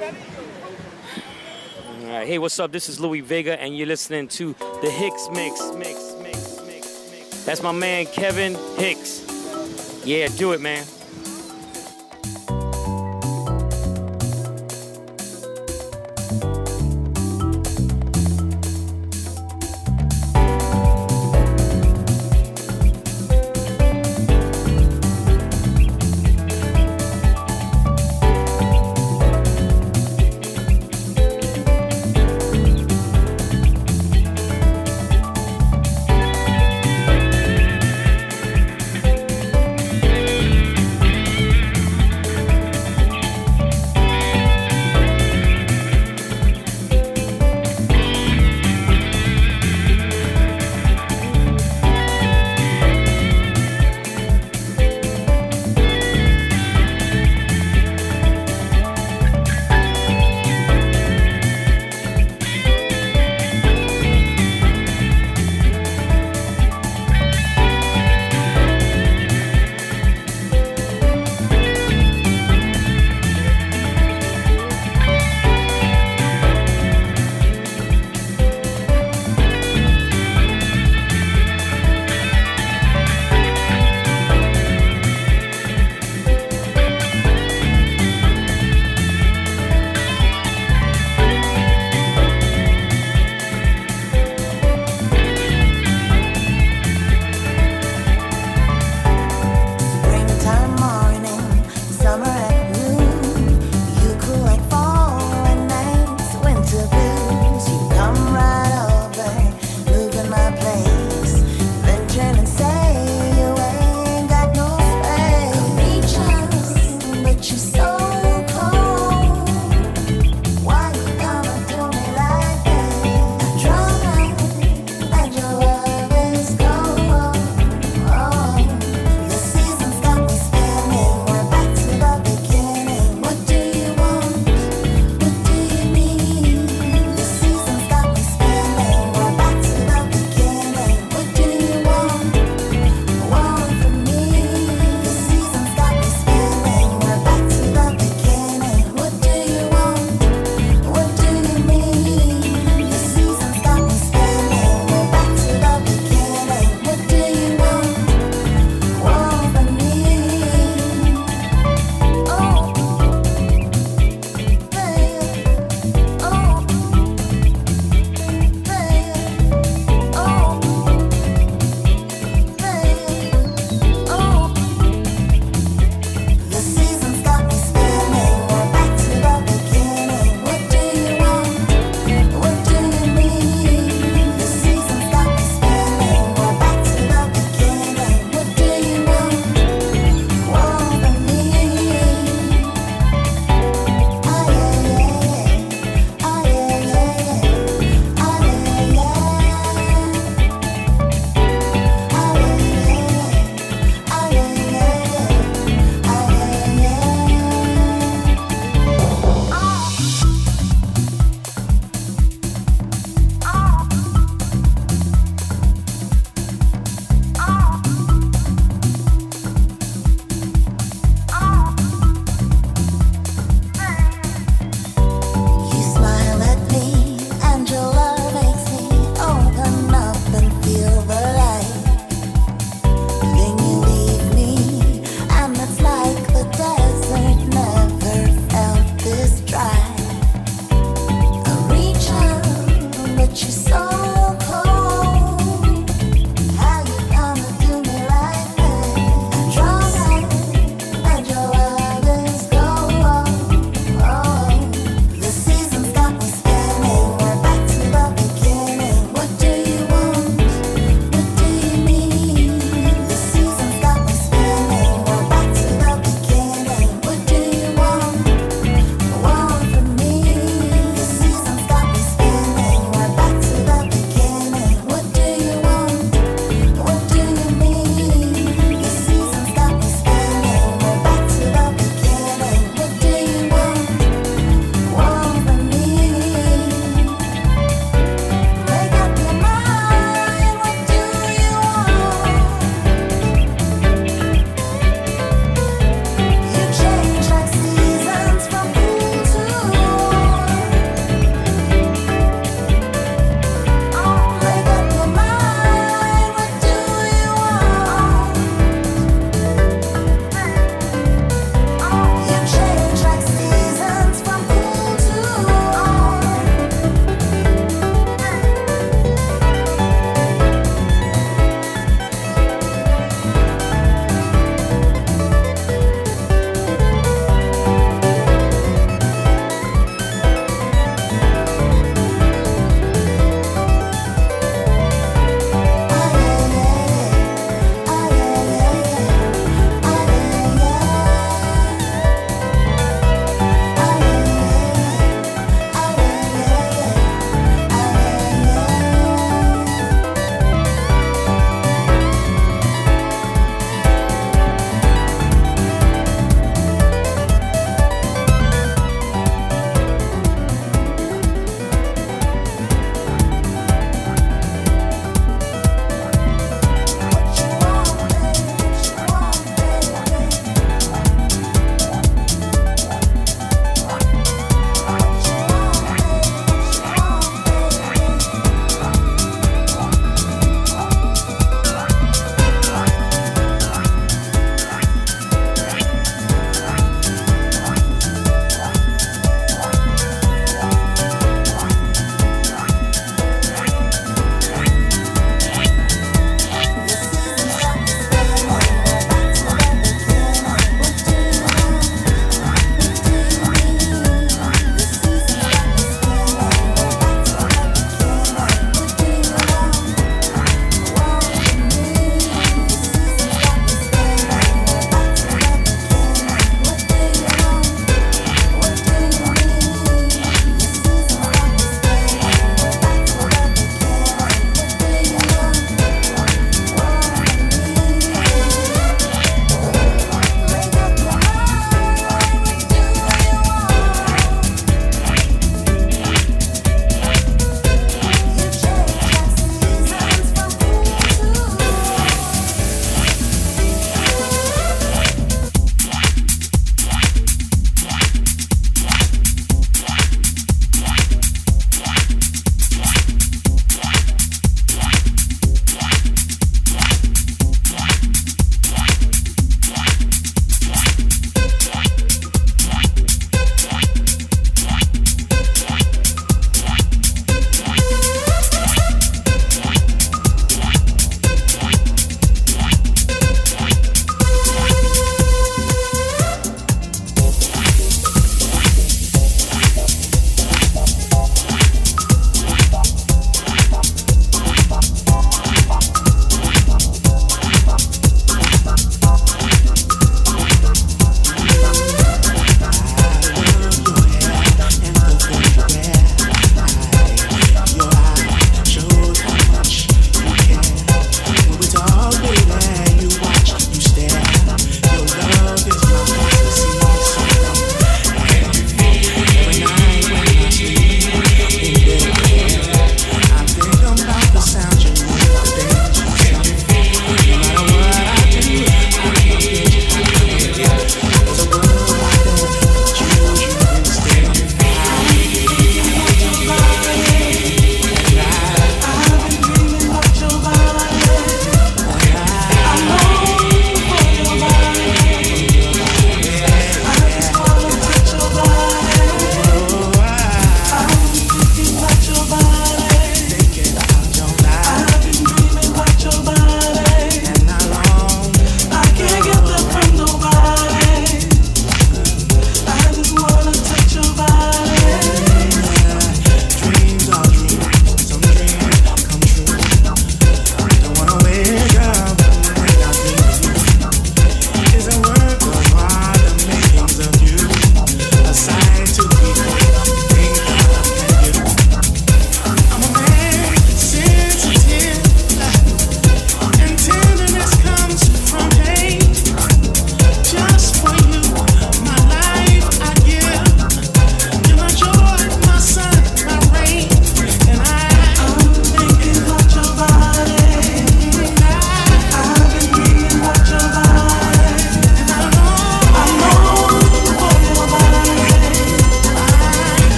All right, hey, what's up? This is Louie Vega, and you're listening to the Hicks Mix. Mix, mix, mix, mix. That's my man Kevin Hicks. Yeah, do it, man.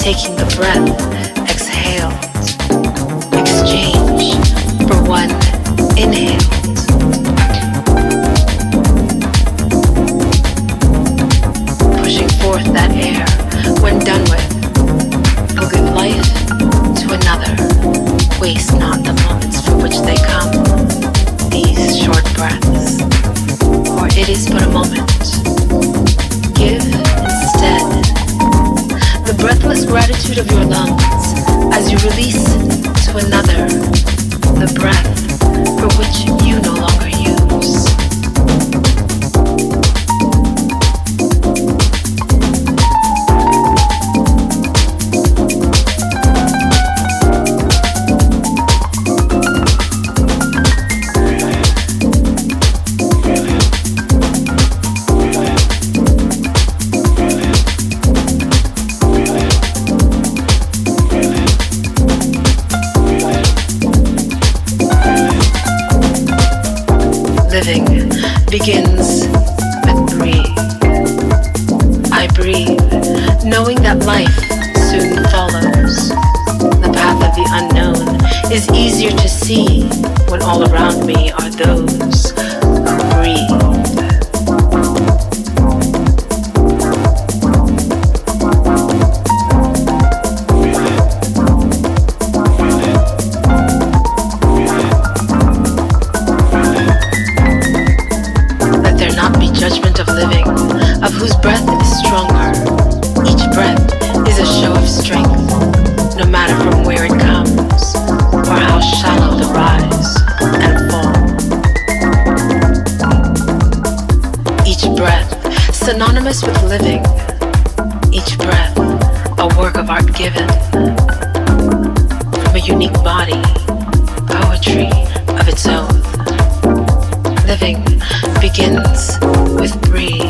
taking the breath exhale. exchange for one inhale. of your lungs as you release to another the breath. Service with living, each breath a work of art given from a unique body, poetry of its own. Living begins with breathe.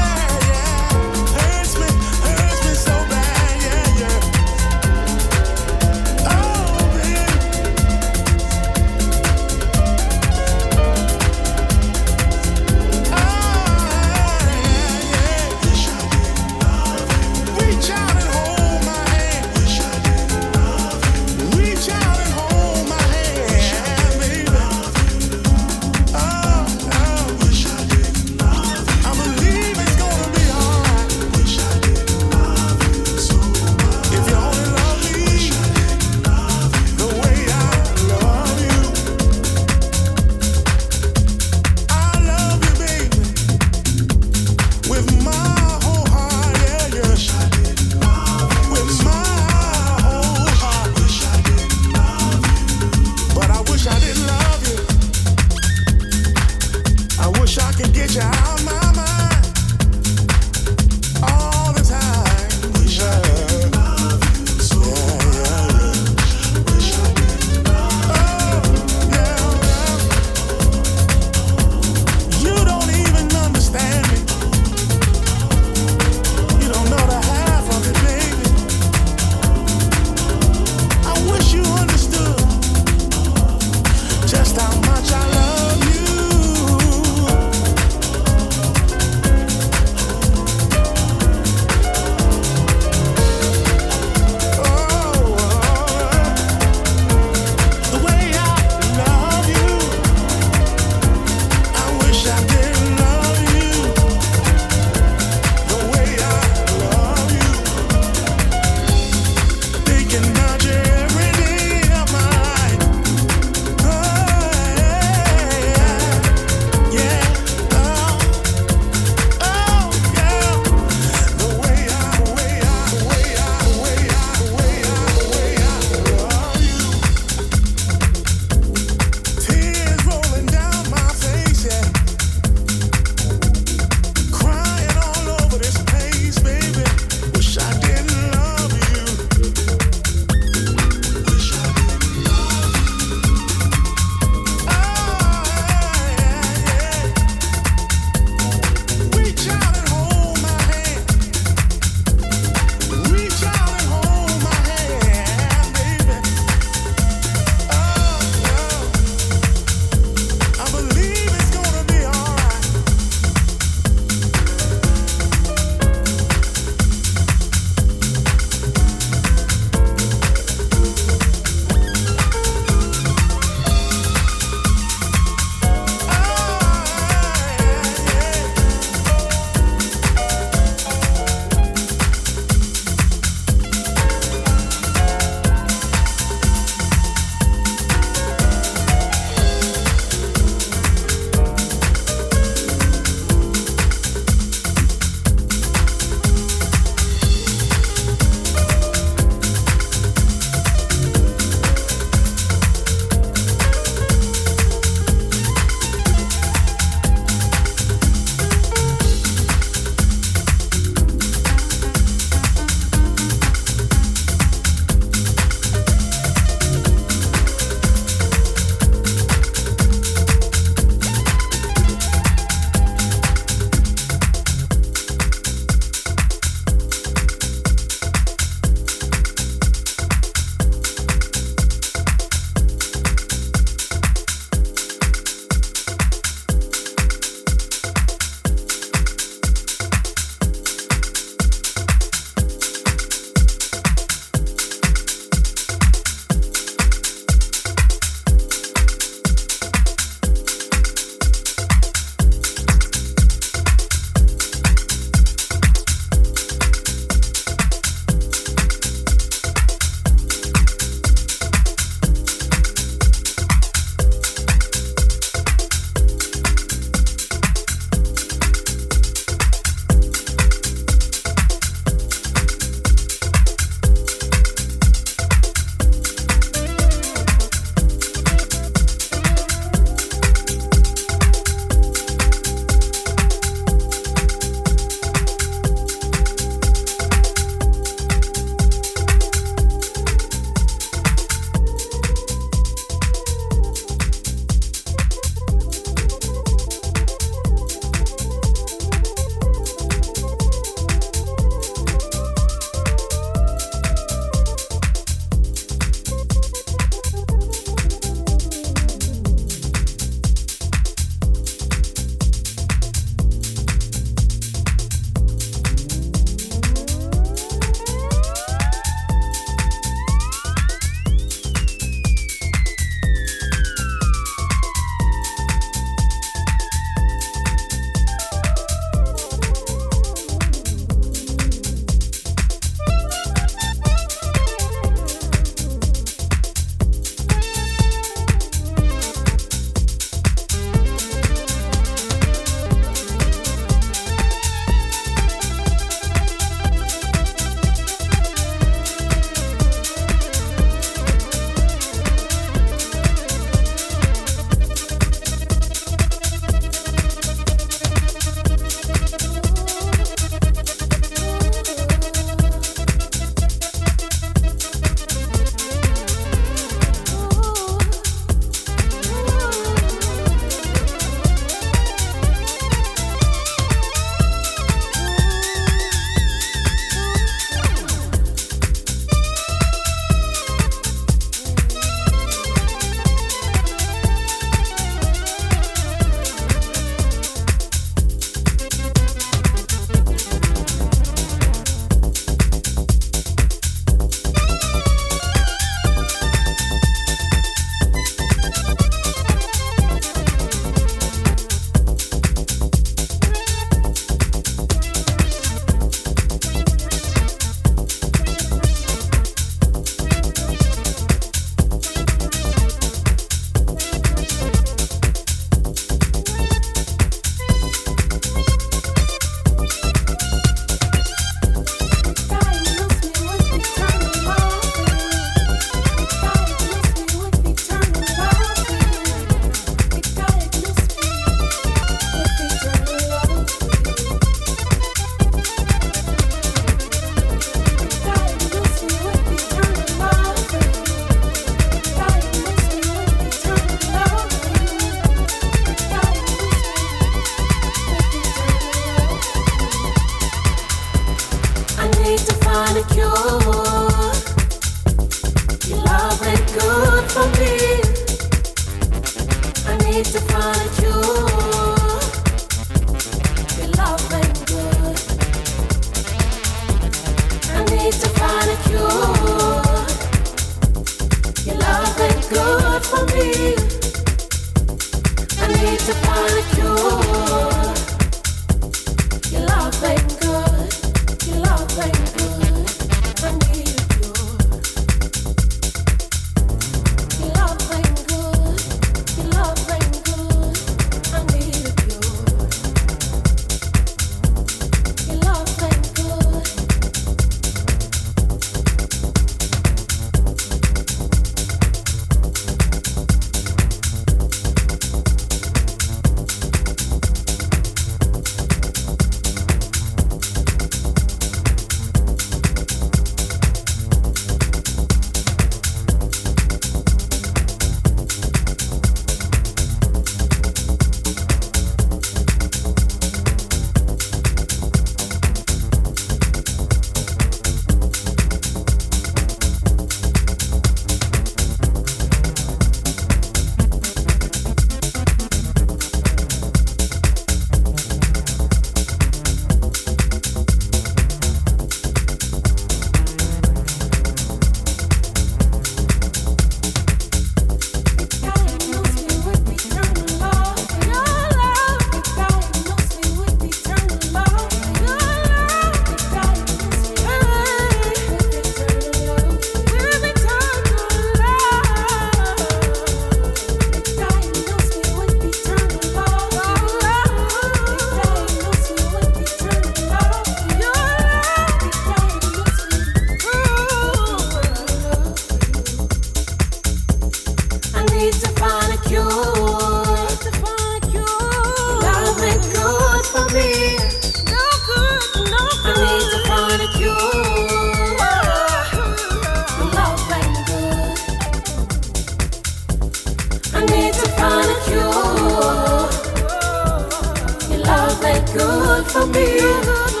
For me.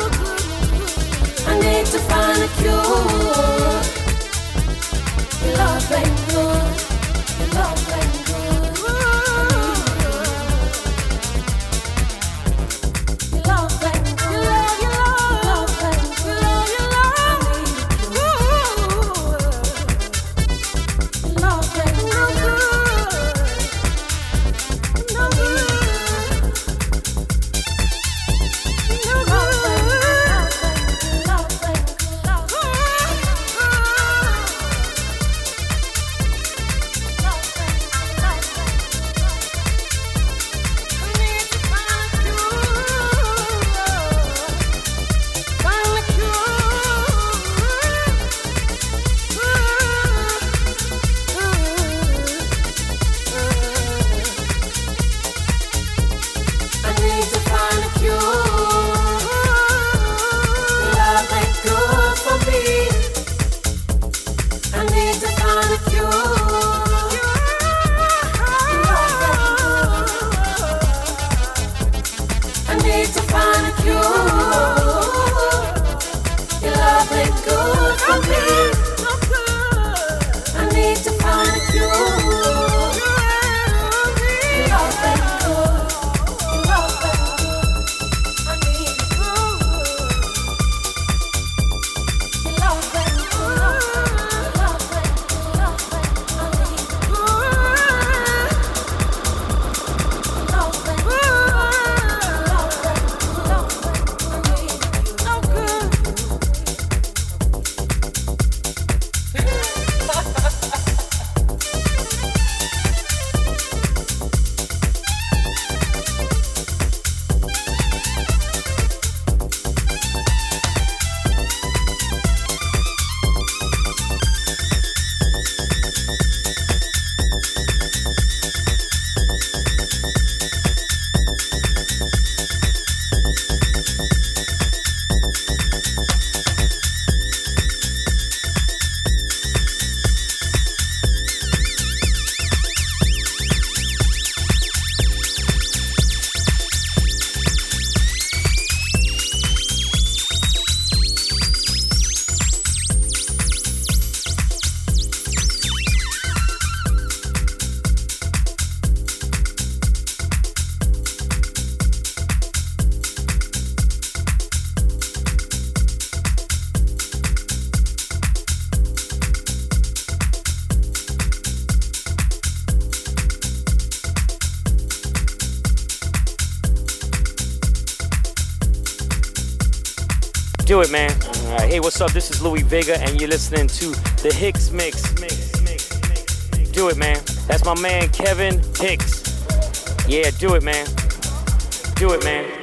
It, man. All right. Hey, what's up? This is Louie Vega, and you're listening to the Hicks Mix. Do it, man. That's my man, Kevin Hicks. Yeah, do it, man. Do it, man.